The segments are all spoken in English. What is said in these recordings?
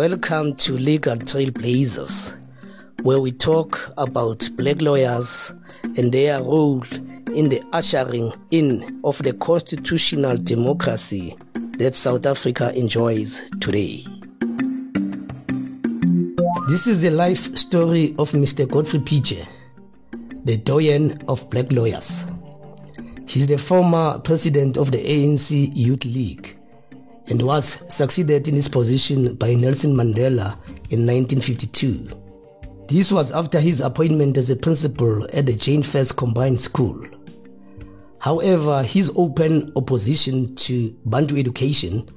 Welcome to Legal Trailblazers, where we talk about black lawyers and their role in the ushering in of the constitutional democracy that South Africa enjoys today. This is the life story of Mr. Godfrey Pitje, the doyen of black lawyers. He's the former president of the ANC Youth League and was succeeded in his position by Nelson Mandela in 1952. This was after his appointment as a principal at the Jane First Combined School. However, his open opposition to Bantu education,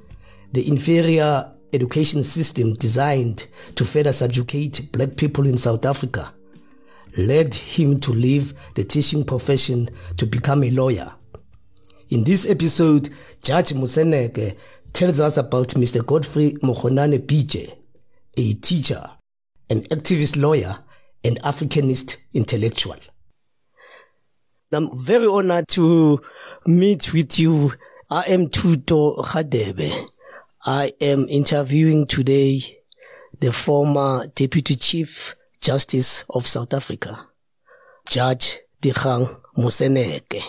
the inferior education system designed to further subjugate black people in South Africa, led him to leave the teaching profession to become a lawyer. In this episode, Judge Moseneke tells us about Mr. Godfrey Mokgonane Pitje, a teacher, an activist lawyer, and Africanist intellectual. I'm very honored to meet with you. I am Tuto Khadebe. I am interviewing today the former Deputy Chief Justice of South Africa, Judge Dikgang Moseneke.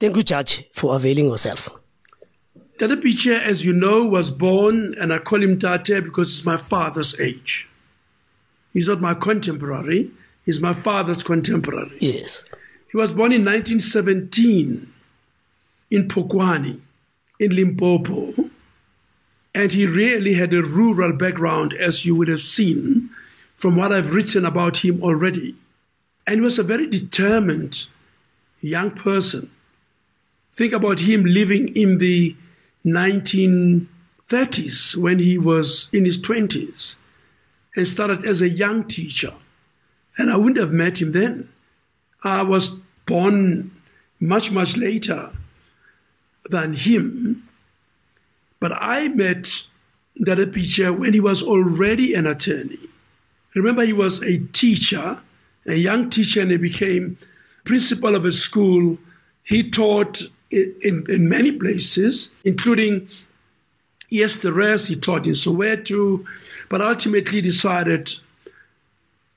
Thank you, Judge, for availing yourself. Tate Pitje, as you know, was born, and I call him Tate because he's my father's age. He's not my contemporary, he's my father's contemporary. Yes. He was born in 1917 in Polokwane, in Limpopo, and he really had a rural background, as you would have seen from what I've written about him already. And he was a very determined young person. Think about him living in the 1930s when he was in his 20s and started as a young teacher. And I wouldn't have met him then. I was born much, much later than him. But I met Tate Pitje when he was already an attorney. Remember, he was a teacher, a young teacher, and he became principal of a school. He taught in, in many places, including yes, the rest. He taught in Soweto, but ultimately decided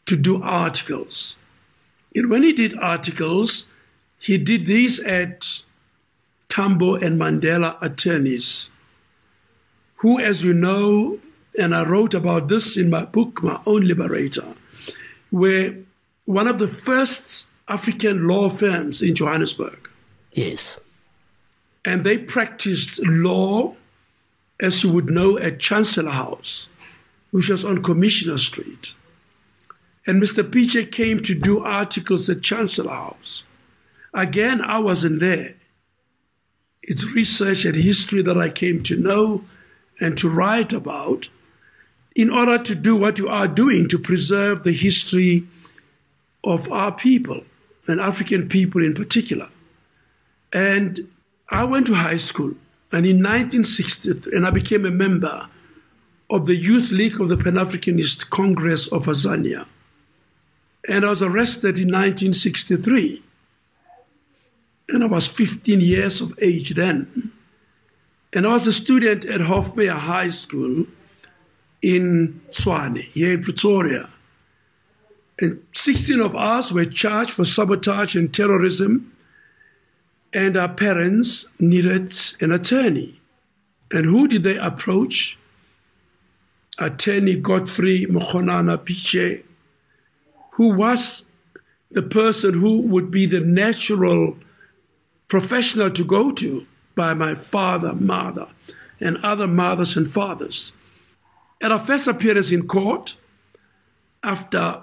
to do articles. And when he did articles, he did these at Tambo and Mandela attorneys, who, as you know, and I wrote about this in my book, My Own Liberator, were one of the first African law firms in Johannesburg. Yes and they practiced law, as you would know, at Chancellor House, which was on Commissioner Street. And Mr. Pitje came to do articles at Chancellor House. Again, I wasn't there. It's research and history that I came to know and to write about in order to do what you are doing to preserve the history of our people and African people in particular. And I went to high school, and in 1960, and I became a member of the Youth League of the Pan Africanist Congress of Azania. And I was arrested in 1963. And I was 15 years of age then. And I was a student at Hofmeyr High School in Tshwane, here in Pretoria. And 16 of us were charged for sabotage and terrorism and our parents needed an attorney. And who did they approach? Attorney Godfrey Mokgonane Pitje, who was the person who would be the natural professional to go to by my father, mother, and other mothers and fathers. At our first appearance in court, after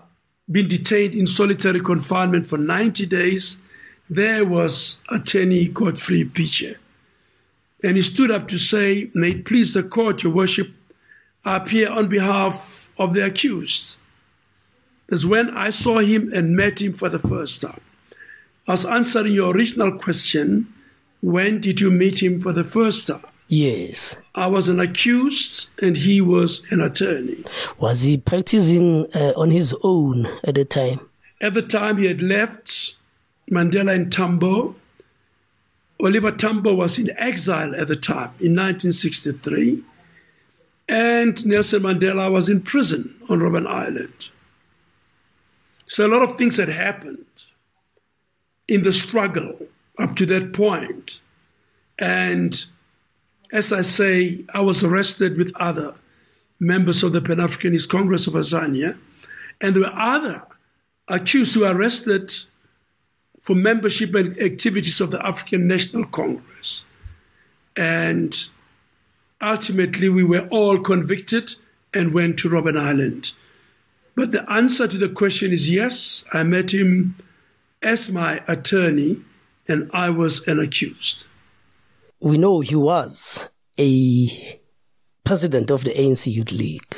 being detained in solitary confinement for 90 days, there was attorney Godfrey Pitje. And he stood up to say, May it please the court, your worship, I appear on behalf of the accused. That's when I saw him and met him for the first time. I was answering your original question when did you meet him for the first time? Yes. I was an accused and he was an attorney. Was he practicing uh, on his own at the time? At the time, he had left Mandela and Tambo. Oliver Tambo was in exile at the time in 1963. And Nelson Mandela was in prison on Robben Island. So a lot of things had happened in the struggle up to that point. And as I say, I was arrested with other members of the Pan Africanist Congress of Azania, and there were other accused who were arrested for membership and activities of the African National Congress. And ultimately, we were all convicted and went to Robben Island. But the answer to the question is yes, I met him as my attorney, and I was an accused. We know he was a president of the ANC Youth League.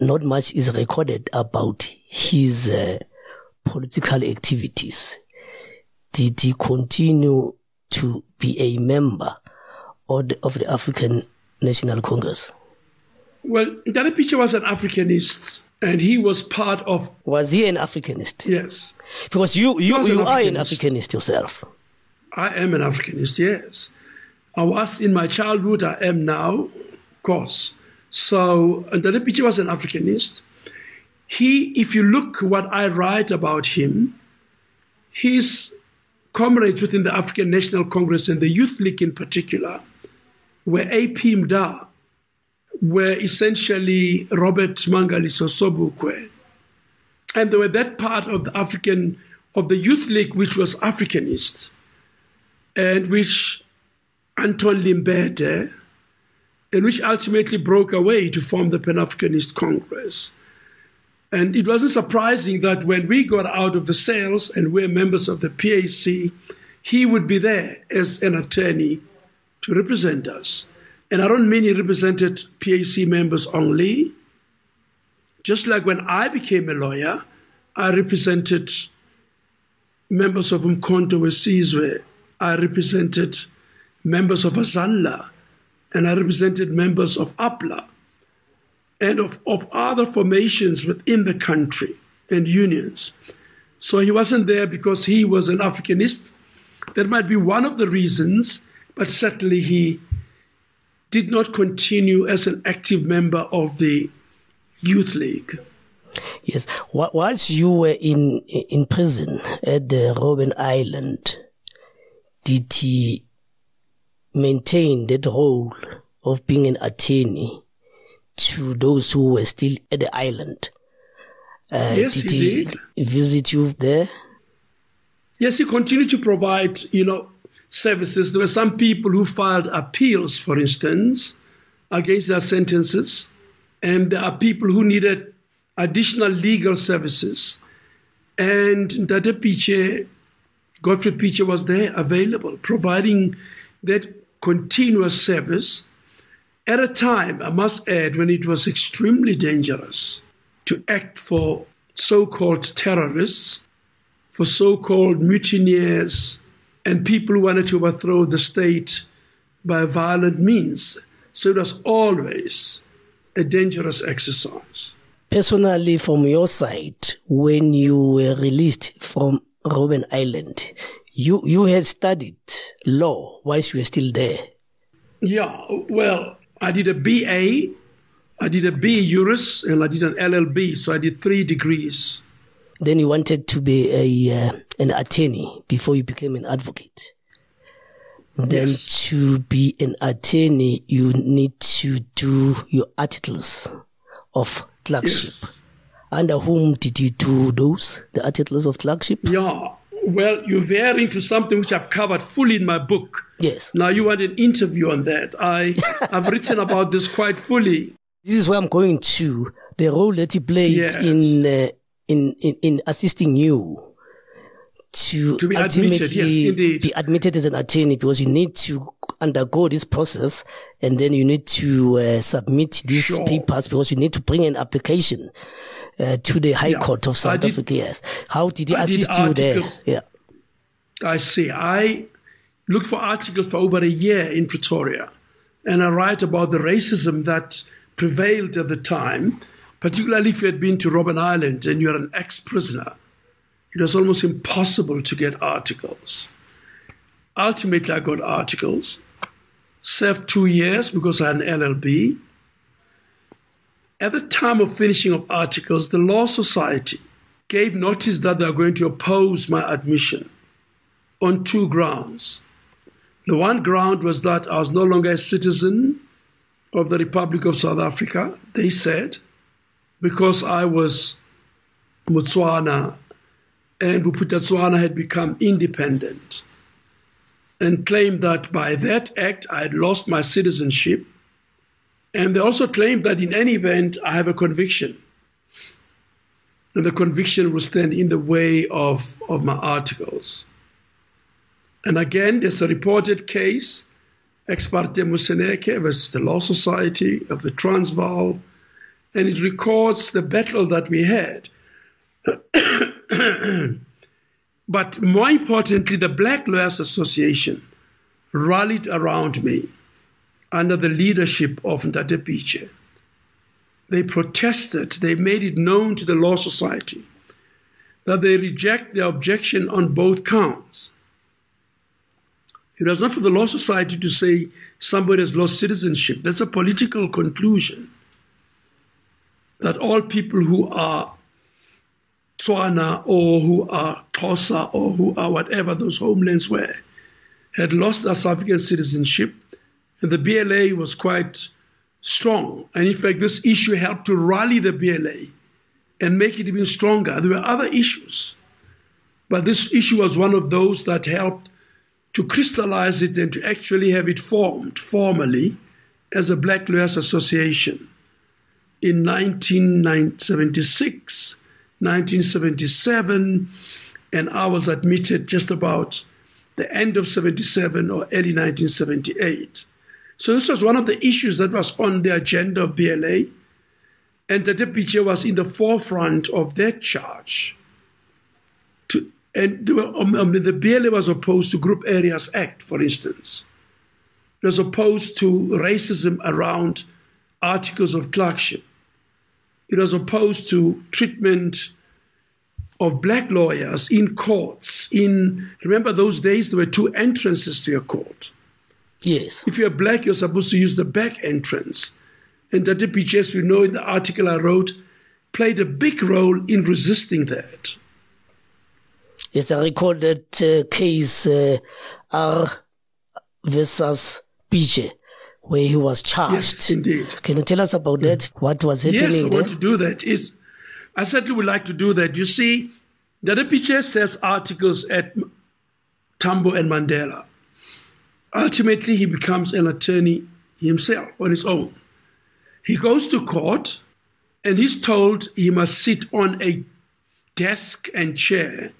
Not much is recorded about his uh, political activities. Did he continue to be a member of the, of the African National Congress? Well, Dada Pitje was an Africanist and he was part of. Was he an Africanist? Yes. Because you, you, you an are an Africanist. Yourself. I am an Africanist, yes. I was in my childhood, I am now, of course. So, Dada Pitje was an Africanist. He, if you look what I write about him, his comrades within the African National Congress and the Youth League in particular were AP Mda, were essentially Robert Mangaliso Sobukwe. And they were that part of the African, of the Youth League which was Africanist, and which Anton Lembede, and which ultimately broke away to form the Pan Africanist Congress. And it wasn't surprising that when we got out of the cells and were members of the PAC, he would be there as an attorney to represent us. And I don't mean he represented PAC members only. Just like when I became a lawyer, I represented members of Umkhonto Wesizwe, I represented members of Azanla, and I represented members of APLA and of, of other formations within the country and unions. So he wasn't there because he was an Africanist. That might be one of the reasons, but certainly he did not continue as an active member of the Youth League. Yes. Wh- Whilst you were in in prison at the Robben Island, did he maintain that role of being an attorney to those who were still at the island? Uh, Yes, did he he visit you there? Yes, he continued to provide, you know, services. There were some people who filed appeals, for instance, against their sentences, and there are people who needed additional legal services. And Dada Pitje, Godfrey Pitje was there available, providing that continuous service at a time, I must add, when it was extremely dangerous to act for so called terrorists for so called mutineers and people who wanted to overthrow the state by violent means. So it was always a dangerous exercise. Personally, from your side, when you were released from Robben Island, you, you had studied law whilst you were still there. Yeah, well, I did a BA, I did a B Juris, and I did an LLB, so I did three degrees. Then you wanted to be a uh, an attorney before you became an advocate. Then Yes. to be an attorney, you need to do your articles of clerkship. Yes. Under whom did you do those? The articles of clerkship? Yeah, well, you're veering to something which I've covered fully in my book. Yes. Now you want an interview on that. I, I've written about this quite fully. This is where I'm going to. The role that he played Yes. in, uh, in in in assisting you to, To be admitted, yes, be admitted as an attorney because you need to undergo this process and then you need to uh, submit these Sure. papers because you need to bring an application uh, to the High Yeah. Court of South did- Africa. Yes. How did he I did assist you there? Yeah. I see. I looked for articles for over a year in Pretoria, and I write about the racism that prevailed at the time, particularly if you had been to Robben Island and you're an ex prisoner. It was almost impossible to get articles. Ultimately, I got articles, served two years because I had an LLB. At the time of finishing of articles, the Law Society gave notice that they are going to oppose my admission on two grounds. The one ground was that I was no longer a citizen of the Republic of South Africa, they said, because I was Botswana and Bophuthatswana had become independent and claimed that by that act I had lost my citizenship. And they also claimed that in any event I have a conviction. And the conviction will stand in the way of, of my articles. And again, there's a reported case, ex parte Moseneke versus the Law Society of the Transvaal, and it records the battle that we had. but more importantly, the Black Lawyers Association rallied around me under the leadership of Ndate Pitje. They protested, they made it known to the Law Society that they reject the objection on both counts. It was not for the Law Society to say somebody has lost citizenship. That's a political conclusion that all people who are Tswana or who are Xhosa or who are whatever those homelands were had lost their South African citizenship. And the BLA was quite strong. And in fact, this issue helped to rally the BLA and make it even stronger. There were other issues, but this issue was one of those that helped to crystallize it and to actually have it formed formally as a Black Lawyers Association in 1976, 1977, and I was admitted just about the end of 77 or early 1978. So this was one of the issues that was on the agenda of BLA, and the deputy was in the forefront of that charge. To, and were, um, um, the BLA was opposed to Group Areas Act, for instance. It was opposed to racism around articles of clerkship. It was opposed to treatment of black lawyers in courts. In remember those days there were two entrances to your court. Yes. If you're black, you're supposed to use the back entrance. And the DPHS, we know in the article I wrote, played a big role in resisting that. Yes, I recall that uh, case uh, R versus Pitje, where he was charged. Yes, indeed. Can you tell us about that? What was happening Yes, I there? want to do that. Is I certainly would like to do that. You see, the DPHS sells articles at Tambo and Mandela. Ultimately, he becomes an attorney himself on his own. He goes to court and he's told he must sit on a desk and chair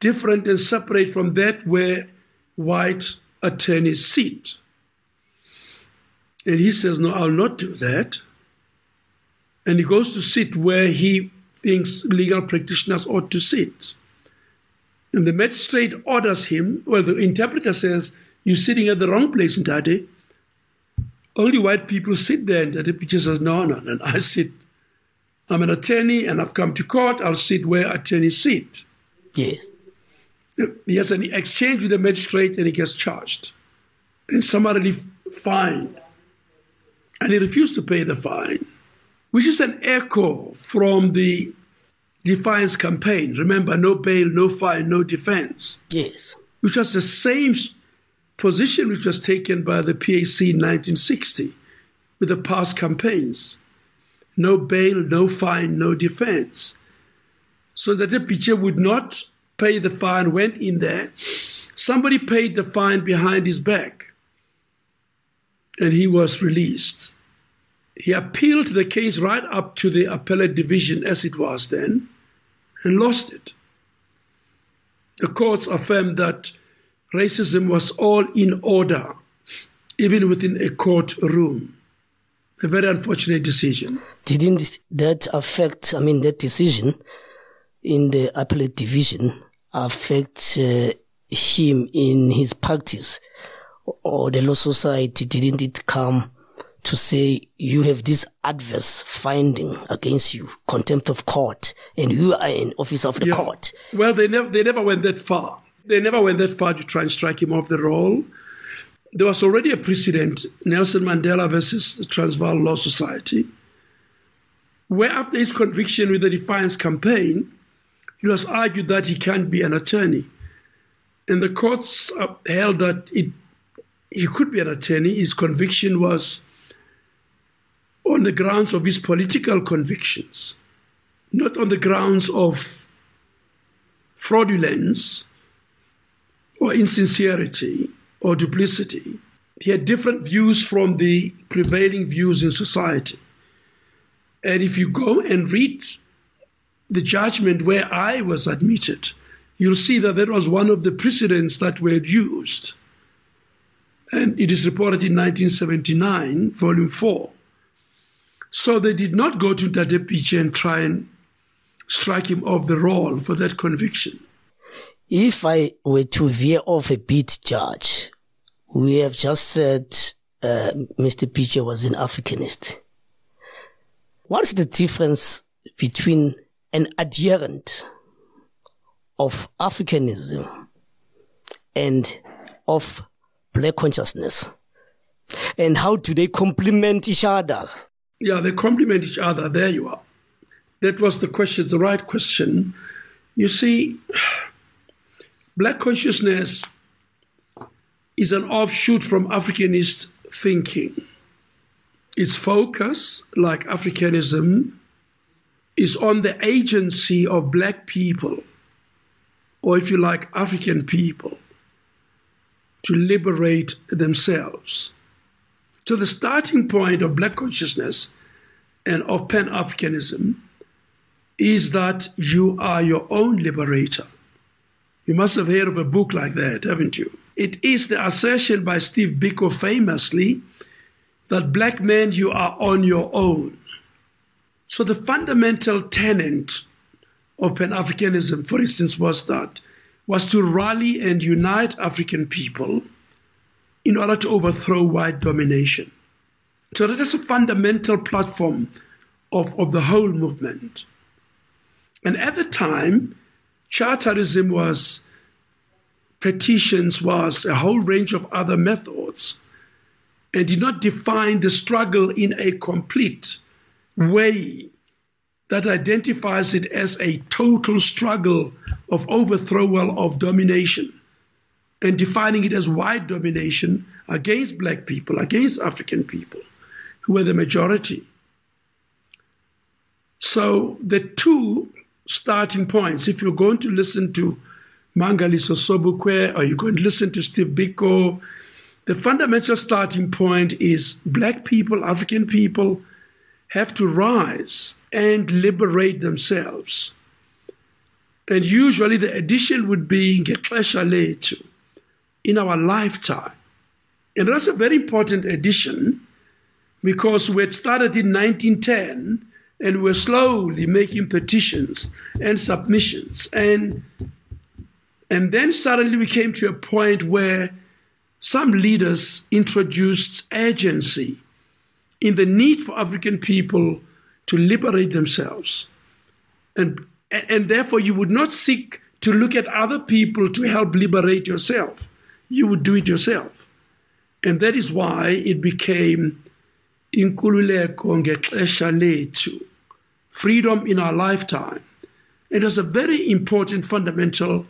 different and separate from that where white attorneys sit. And he says, No, I'll not do that. And he goes to sit where he thinks legal practitioners ought to sit. And the magistrate orders him, well, the interpreter says, You're sitting at the wrong place, Daddy. Only white people sit there. And the teacher says, No, no, no, And I sit. I'm an attorney and I've come to court. I'll sit where attorneys sit. Yes. He has an exchange with the magistrate and he gets charged and summarily fined. And he refused to pay the fine, which is an echo from the defiance campaign. Remember, no bail, no fine, no defense, Yes. which was the same position which was taken by the PAC in 1960 with the past campaigns. No bail, no fine, no defense. So that the Pitje would not pay the fine, went in there. Somebody paid the fine behind his back, and he was released. He appealed the case right up to the appellate division as it was then and lost it. The courts affirmed that racism was all in order, even within a courtroom. A very unfortunate decision. Didn't that affect, I mean, that decision in the appellate division affect uh, him in his practice or the law society? Didn't it come to say you have this adverse finding against you, contempt of court, and you are an officer of the Yeah. court? Well, they never they never went that far. They never went that far to try and strike him off the roll. there was already a precedent, Nelson Mandela versus the Transvaal Law Society, where after his conviction with the Defiance campaign, it was argued that he can't be an attorney. And the courts held that it, he could be an attorney. His conviction was on the grounds of his political convictions, not on the grounds of fraudulence or insincerity or duplicity. He had different views from the prevailing views in society. And if you go and read the judgment where I was admitted, you'll see that that was one of the precedents that were used. And it is reported in 1979, volume 4. So they did not go to Ntate Pitje and try and strike him off the roll for that conviction. If I were to veer off a bit, Judge, we have just said uh, Mr. Pitje was an Africanist. What's the difference between an adherent of Africanism and of black consciousness? And how do they complement each other? Yeah, they complement each other. There you are. That was the question, the right question. You see, black consciousness is an offshoot from Africanist thinking. Its focus, like Africanism, is on the agency of black people, or if you like, African people, to liberate themselves. So the starting point of black consciousness and of Pan Africanism is that you are your own liberator. You must have heard of a book like that, haven't you? It is the assertion by Steve Biko famously that black men, you are on your own. So the fundamental tenet of Pan Africanism, for instance, was that was to rally and unite African people in order to overthrow white domination. So that is a fundamental platform of, of the whole movement. And at the time, charterism was petitions was a whole range of other methods and did not define the struggle in a complete way that identifies it as a total struggle of overthrowal of domination and defining it as white domination against black people, against African people, who were the majority. So the two starting points, if you're going to listen to Mangaliso Sobukwe, or you can listen to Steve Biko. The fundamental starting point is black people, African people, have to rise and liberate themselves. And usually the addition would be ngexesha lethu, in our lifetime. And that's a very important addition because we had started in 1910 and we're slowly making petitions and submissions and and then suddenly we came to a point where some leaders introduced urgency in the need for African people to liberate themselves. And, and therefore, you would not seek to look at other people to help liberate yourself. You would do it yourself. And that is why it became inkululeko ngexesha lethu, freedom in our lifetime. it is a very important fundamental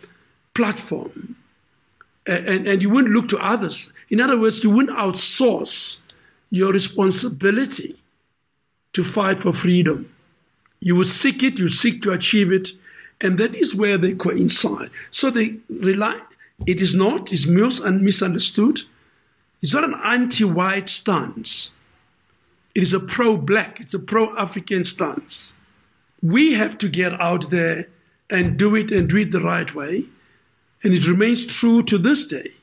platform. And, and you wouldn't look to others. In other words, you wouldn't outsource your responsibility to fight for freedom. You would seek it, you seek to achieve it, and that is where they coincide. So they rely, it is not, it's most and misunderstood. It's not an anti white stance, it is a pro black, it's a pro African stance. We have to get out there and do it and do it the right way. And it remains true to this day.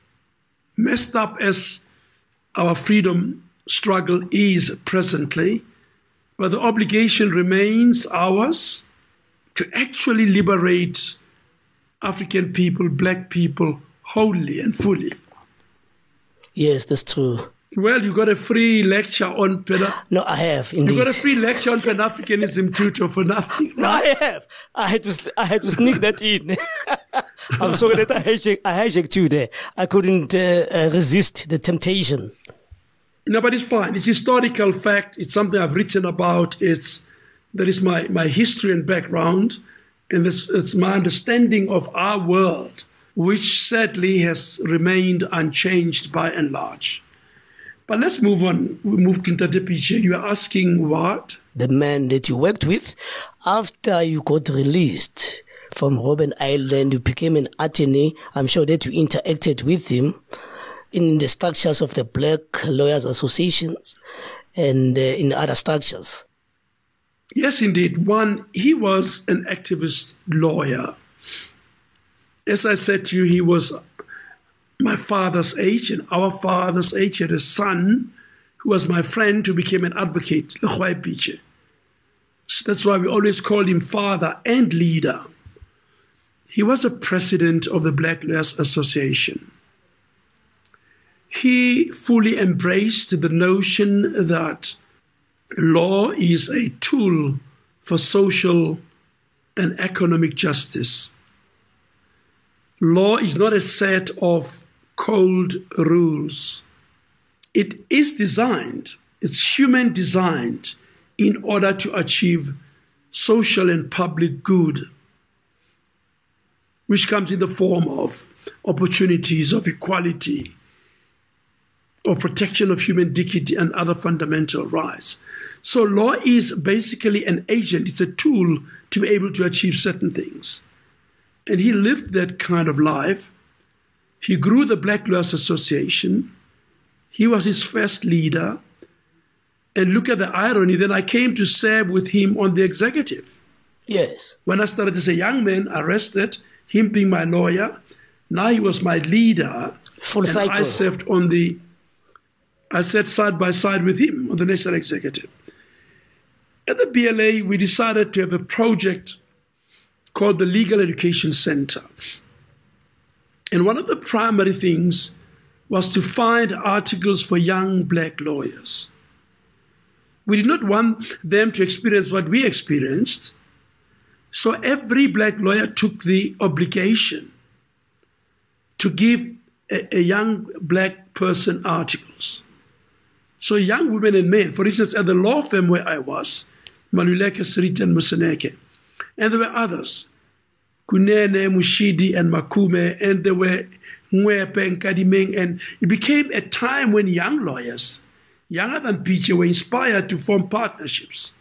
Messed up as our freedom struggle is presently, but the obligation remains ours to actually liberate African people, black people, wholly and fully. Yes, that's true. Well, you got a free lecture on Pan. No, I have indeed. You got a free lecture on Pan Africanism tutor for nothing. No, I have. I had to. I had to sneak that in. I'm sorry that I hijacked, I hijacked you there. I couldn't uh, uh, resist the temptation. No, but it's fine. It's historical fact. It's something I've written about. It's that is my my history and background, and it's, it's my understanding of our world, which sadly has remained unchanged by and large. But let's move on. We move to the Pitje. You are asking what? The man that you worked with after you got released from Robben Island, you became an attorney. I'm sure that you interacted with him in the structures of the Black Lawyers Associations and uh, in other structures. Yes, indeed. One, he was an activist lawyer. As I said to you, he was my father's age and our father's age. He had a son who was my friend who became an advocate, Pitje. So that's why we always called him father and leader. He was a president of the Black Lawyers Association. He fully embraced the notion that law is a tool for social and economic justice. Law is not a set of cold rules. It is designed, it's human designed in order to achieve social and public good, which comes in the form of opportunities of equality, or protection of human dignity and other fundamental rights. So, law is basically an agent, it's a tool to be able to achieve certain things. And he lived that kind of life he grew the Black Lawyers Association. He was his first leader. And look at the irony, then I came to serve with him on the executive. Yes. When I started as a young man, arrested, him being my lawyer, now he was my leader. Full cycle. I served on the, I sat side by side with him on the national executive. At the BLA, we decided to have a project called the Legal Education Center. And one of the primary things was to find articles for young black lawyers. We did not want them to experience what we experienced. So every black lawyer took the obligation to give a, a young black person articles. So young women and men, for instance, at the law firm where I was, Maluleke, and Moseneke, and there were others. Kunene, Mushidi, and Makume, and there were Mwepe and Kadimeng. And it became a time when young lawyers, younger than Pitje, were inspired to form partnerships.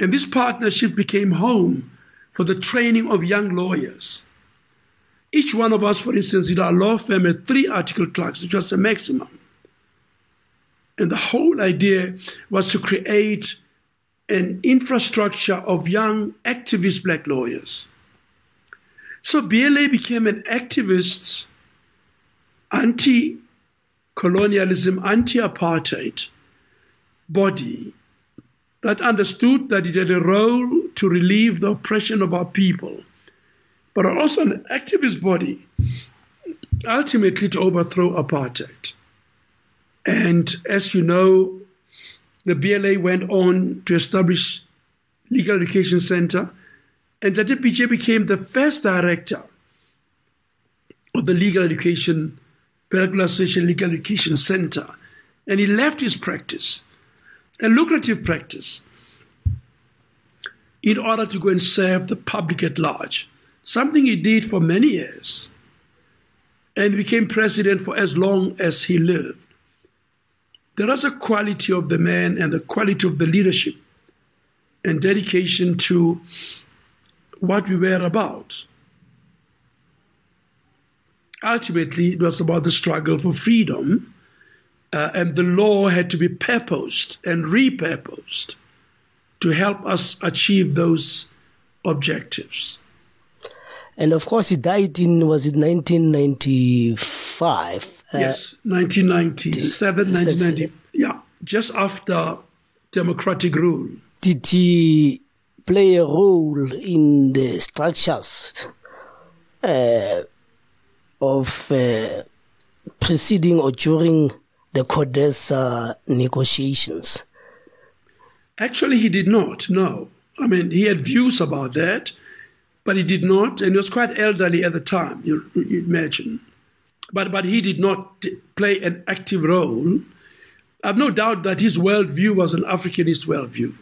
And this partnership became home for the training of young lawyers. Each one of us, for instance, in our law firm had three article clerks, which was a maximum. And the whole idea was to create an infrastructure of young activist black lawyers so BLA became an activist, anti colonialism, anti apartheid body that understood that it had a role to relieve the oppression of our people, but also an activist body ultimately to overthrow apartheid. And as you know, the BLA went on to establish Legal Education Center and Tata Pitje became the first director of the Legal Education, Association Legal Education Center. And he left his practice, a lucrative practice, in order to go and serve the public at large, something he did for many years, and became president for as long as he lived. There is a quality of the man and the quality of the leadership and dedication to what we were about. Ultimately, it was about the struggle for freedom, uh, and the law had to be purposed and repurposed to help us achieve those objectives. And of course, he died in, was it 1995? Uh, yes, 1997, 1990. Yeah, just after democratic rule. Did he play a role in the structures uh, of uh, preceding or during the CODESA negotiations? Actually, he did not, no. I mean, he had views about that, but he did not, and he was quite elderly at the time, you, you imagine. But, but he did not play an active role. I have no doubt that his worldview was an Africanist worldview.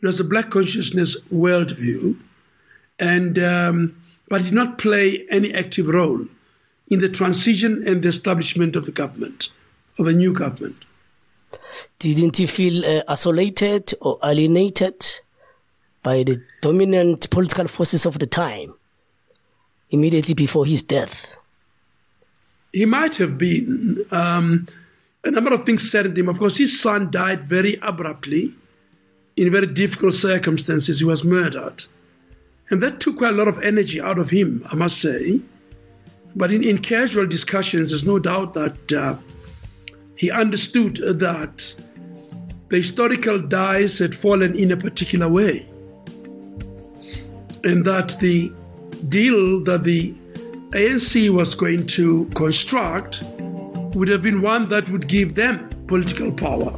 It was a black consciousness worldview, and um, but did not play any active role in the transition and the establishment of the government, of a new government. Didn't he feel uh, isolated or alienated by the dominant political forces of the time immediately before his death? He might have been. Um, a number of things saddened him. Of course, his son died very abruptly in very difficult circumstances. He was murdered. And that took quite a lot of energy out of him, I must say. But in, in casual discussions, there's no doubt that uh, he understood that the historical dice had fallen in a particular way. And that the deal that the ANC was going to construct would have been one that would give them political power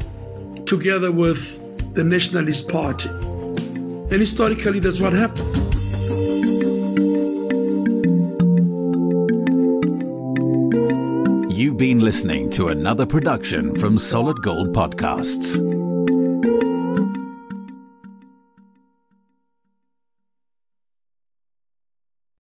together with the Nationalist Party. And historically, that's what happened. You've been listening to another production from Solid Gold Podcasts.